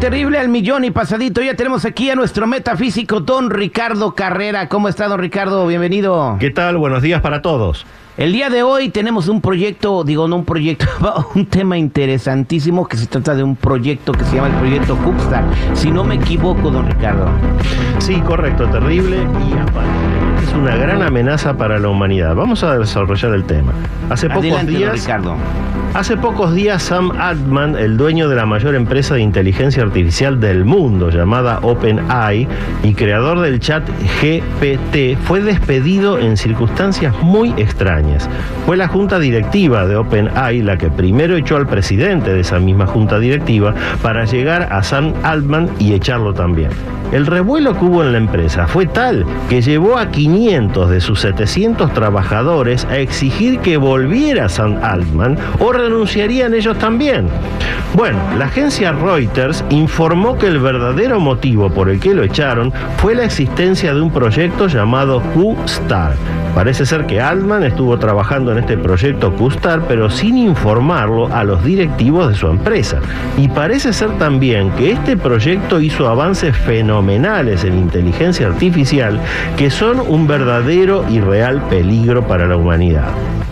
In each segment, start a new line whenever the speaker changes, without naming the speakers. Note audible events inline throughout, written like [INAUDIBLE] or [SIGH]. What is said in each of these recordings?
Terrible al millón y pasadito. Ya tenemos aquí a nuestro metafísico don Ricardo Carrera. ¿Cómo está don Ricardo? Bienvenido.
¿Qué tal? Buenos días para todos.
El día de hoy tenemos un proyecto, digo no un proyecto, [LAUGHS] un tema interesantísimo que se trata de un proyecto que se llama el proyecto Cubstar. Si no me equivoco, don Ricardo.
Sí, correcto, terrible y aparentemente es una gran amenaza para la humanidad. Vamos a desarrollar el tema. Hace pocos
Adelante, don
días,
Ricardo.
hace pocos días Sam Altman, el dueño de la mayor empresa de inteligencia artificial del mundo llamada OpenAI y creador del chat GPT, fue despedido en circunstancias muy extrañas. Fue la junta directiva de OpenAI la que primero echó al presidente de esa misma junta directiva para llegar a Sam Altman y echarlo también. El revuelo que hubo en la empresa fue tal que llevó a 500 de sus 700 trabajadores a exigir que volviera Sam Altman o renunciarían ellos también. Bueno, la agencia Reuters informó que el verdadero motivo por el que lo echaron fue la existencia de un proyecto llamado Q-Star. Parece ser que Altman estuvo trabajando en este proyecto Q-Star, pero sin informarlo a los directivos de su empresa. Y parece ser también que este proyecto hizo avances fenomenales en inteligencia artificial que son un verdadero y real peligro para la humanidad.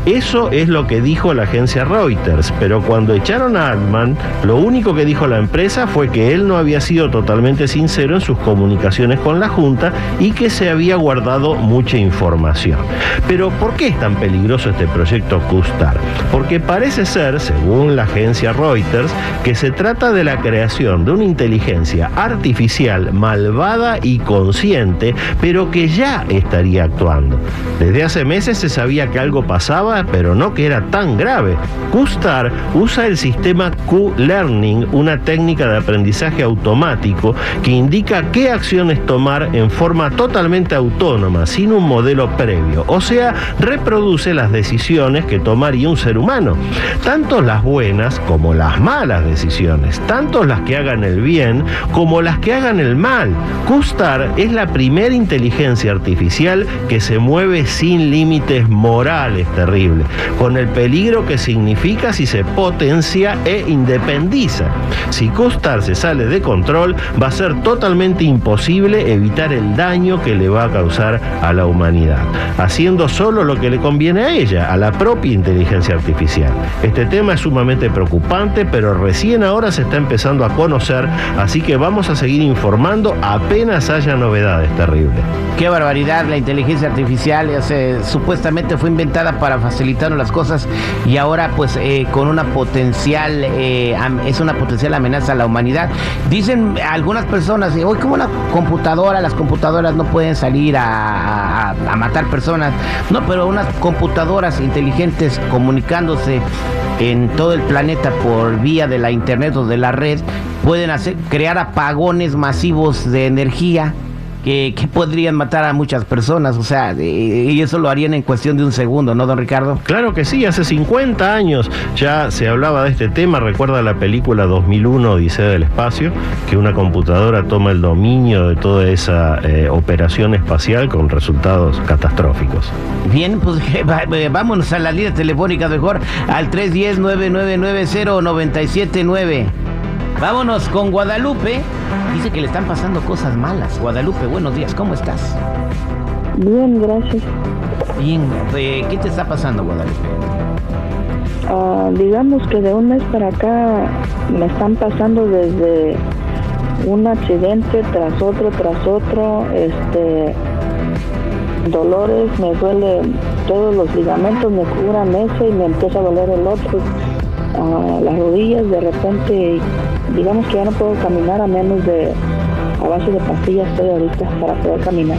Eso es lo que dijo la agencia Reuters, pero cuando echaron a Altman, lo único que dijo la empresa fue que él no había sido totalmente sincero en sus comunicaciones con la Junta y que se había guardado mucha información. Pero ¿por qué es tan peligroso este proyecto Custar? Porque parece ser, según la agencia Reuters, que se trata de la creación de una inteligencia artificial malvada y consciente, pero que ya estaría actuando. Desde hace meses se sabía que algo pasaba, pero no que era tan grave. Qstar usa el sistema Q-Learning, una técnica de aprendizaje automático que indica qué acciones tomar en forma totalmente autónoma, sin un modelo previo. O sea, reproduce las decisiones que tomaría un ser humano. Tanto las buenas como las malas decisiones. Tanto las que hagan el bien como las que hagan el mal. Qstar es la primera inteligencia artificial que se mueve sin límites morales terribles con el peligro que significa si se potencia e independiza. Si Costar se sale de control, va a ser totalmente imposible evitar el daño que le va a causar a la humanidad, haciendo solo lo que le conviene a ella, a la propia inteligencia artificial. Este tema es sumamente preocupante, pero recién ahora se está empezando a conocer, así que vamos a seguir informando apenas haya novedades terribles.
Qué barbaridad, la inteligencia artificial sea, supuestamente fue inventada para facilitarnos las cosas y ahora pues eh, con una potencial, eh, es una potencial amenaza a la humanidad. Dicen algunas personas, hoy como la computadora, las computadoras no pueden salir a- a matar personas, no, pero unas computadoras inteligentes comunicándose en todo el planeta por vía de la internet o de la red pueden hacer, crear apagones masivos de energía que, que podrían matar a muchas personas, o sea, de- y eso lo harían en cuestión de un segundo, ¿no, don Ricardo?
Claro que sí, hace 50 años ya se hablaba de este tema. Recuerda la película 2001, Odisea del Espacio, que una computadora toma el dominio de toda esa eh, operación espacial con resultados catastróficos.
Bien, pues [LAUGHS] eh, vámonos a la línea telefónica mejor al 310-9990-979. Vámonos con Guadalupe. Dice que le están pasando cosas malas. Guadalupe, buenos días, ¿cómo estás?
Bien, gracias.
Bien, eh, ¿qué te está pasando, Guadalupe?
Ah, digamos que de un mes para acá me están pasando desde un accidente tras otro, tras otro, este dolores, me duele todos los ligamentos, me curan ese y me empieza a doler el otro, Ah, las rodillas de repente, digamos que ya no puedo caminar a menos de a base de pastillas estoy ahorita para poder caminar.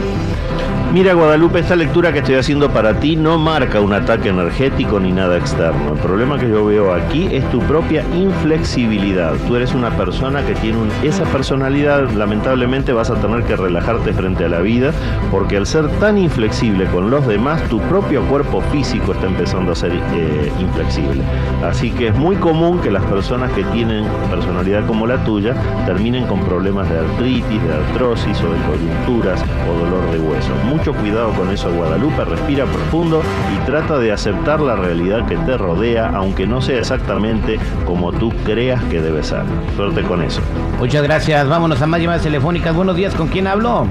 Mira Guadalupe, esta lectura que estoy haciendo para ti no marca un ataque energético ni nada externo. El problema que yo veo aquí es tu propia inflexibilidad. Tú eres una persona que tiene esa personalidad, lamentablemente vas a tener que relajarte frente a la vida porque al ser tan inflexible con los demás, tu propio cuerpo físico está empezando a ser eh, inflexible. Así que es muy común que las personas que tienen personalidad como la tuya terminen con problemas de artritis, de artrosis o de coyunturas o dolor de hueso.
Mucho cuidado con eso, Guadalupe. Respira profundo y trata de aceptar la realidad que te rodea, aunque no sea exactamente como tú creas que debe ser. Suerte con eso.
Muchas gracias. Vámonos a más llamadas telefónicas. Buenos días. ¿Con quién hablo?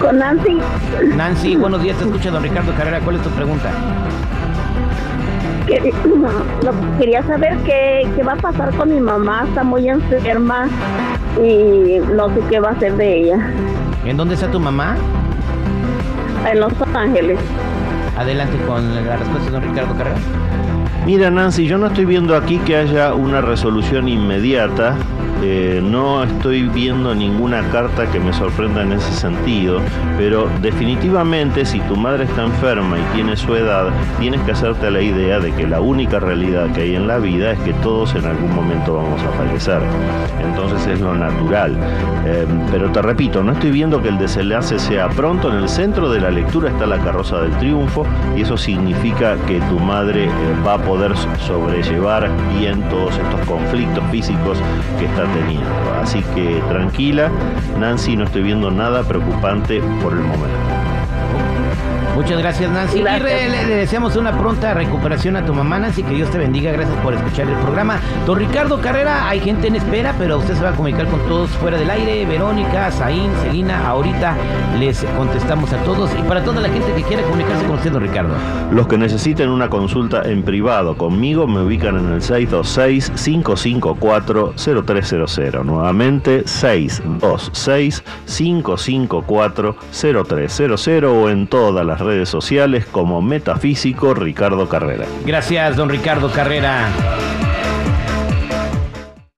Con Nancy.
Nancy, buenos días. Te escucha don Ricardo Carrera. ¿Cuál es tu pregunta?
Quería saber qué, qué va a pasar con mi mamá. Está muy enferma y no sé qué va a hacer de ella.
¿En dónde está tu mamá?
En Los Ángeles.
Adelante con la respuesta don Ricardo Carrera.
Mira Nancy, yo no estoy viendo aquí que haya una resolución inmediata, eh, no estoy viendo ninguna carta que me sorprenda en ese sentido, pero definitivamente si tu madre está enferma y tiene su edad, tienes que hacerte la idea de que la única realidad que hay en la vida es que todos en algún momento vamos a fallecer. Entonces es lo natural. Eh, pero te repito, no estoy viendo que el desenlace sea pronto. En el centro de la lectura está la carroza del triunfo y eso significa que tu madre eh, va a poder sobrellevar bien todos estos conflictos físicos que está teniendo. Así que tranquila, Nancy, no estoy viendo nada preocupante por el momento.
Muchas gracias, Nancy. Y re- le, le deseamos una pronta recuperación a tu mamá, Nancy. Que Dios te bendiga. Gracias por escuchar el programa. Don Ricardo Carrera, hay gente en espera, pero usted se va a comunicar con todos fuera del aire. Verónica, Saín, Celina, ahorita les contestamos a todos. Y para toda la gente que quiera comunicarse con usted, don Ricardo.
Los que necesiten una consulta en privado conmigo me ubican en el 626-554-0300. Nuevamente 626-554-0300 o en todas las redes sociales como Metafísico Ricardo Carrera.
Gracias, don Ricardo Carrera.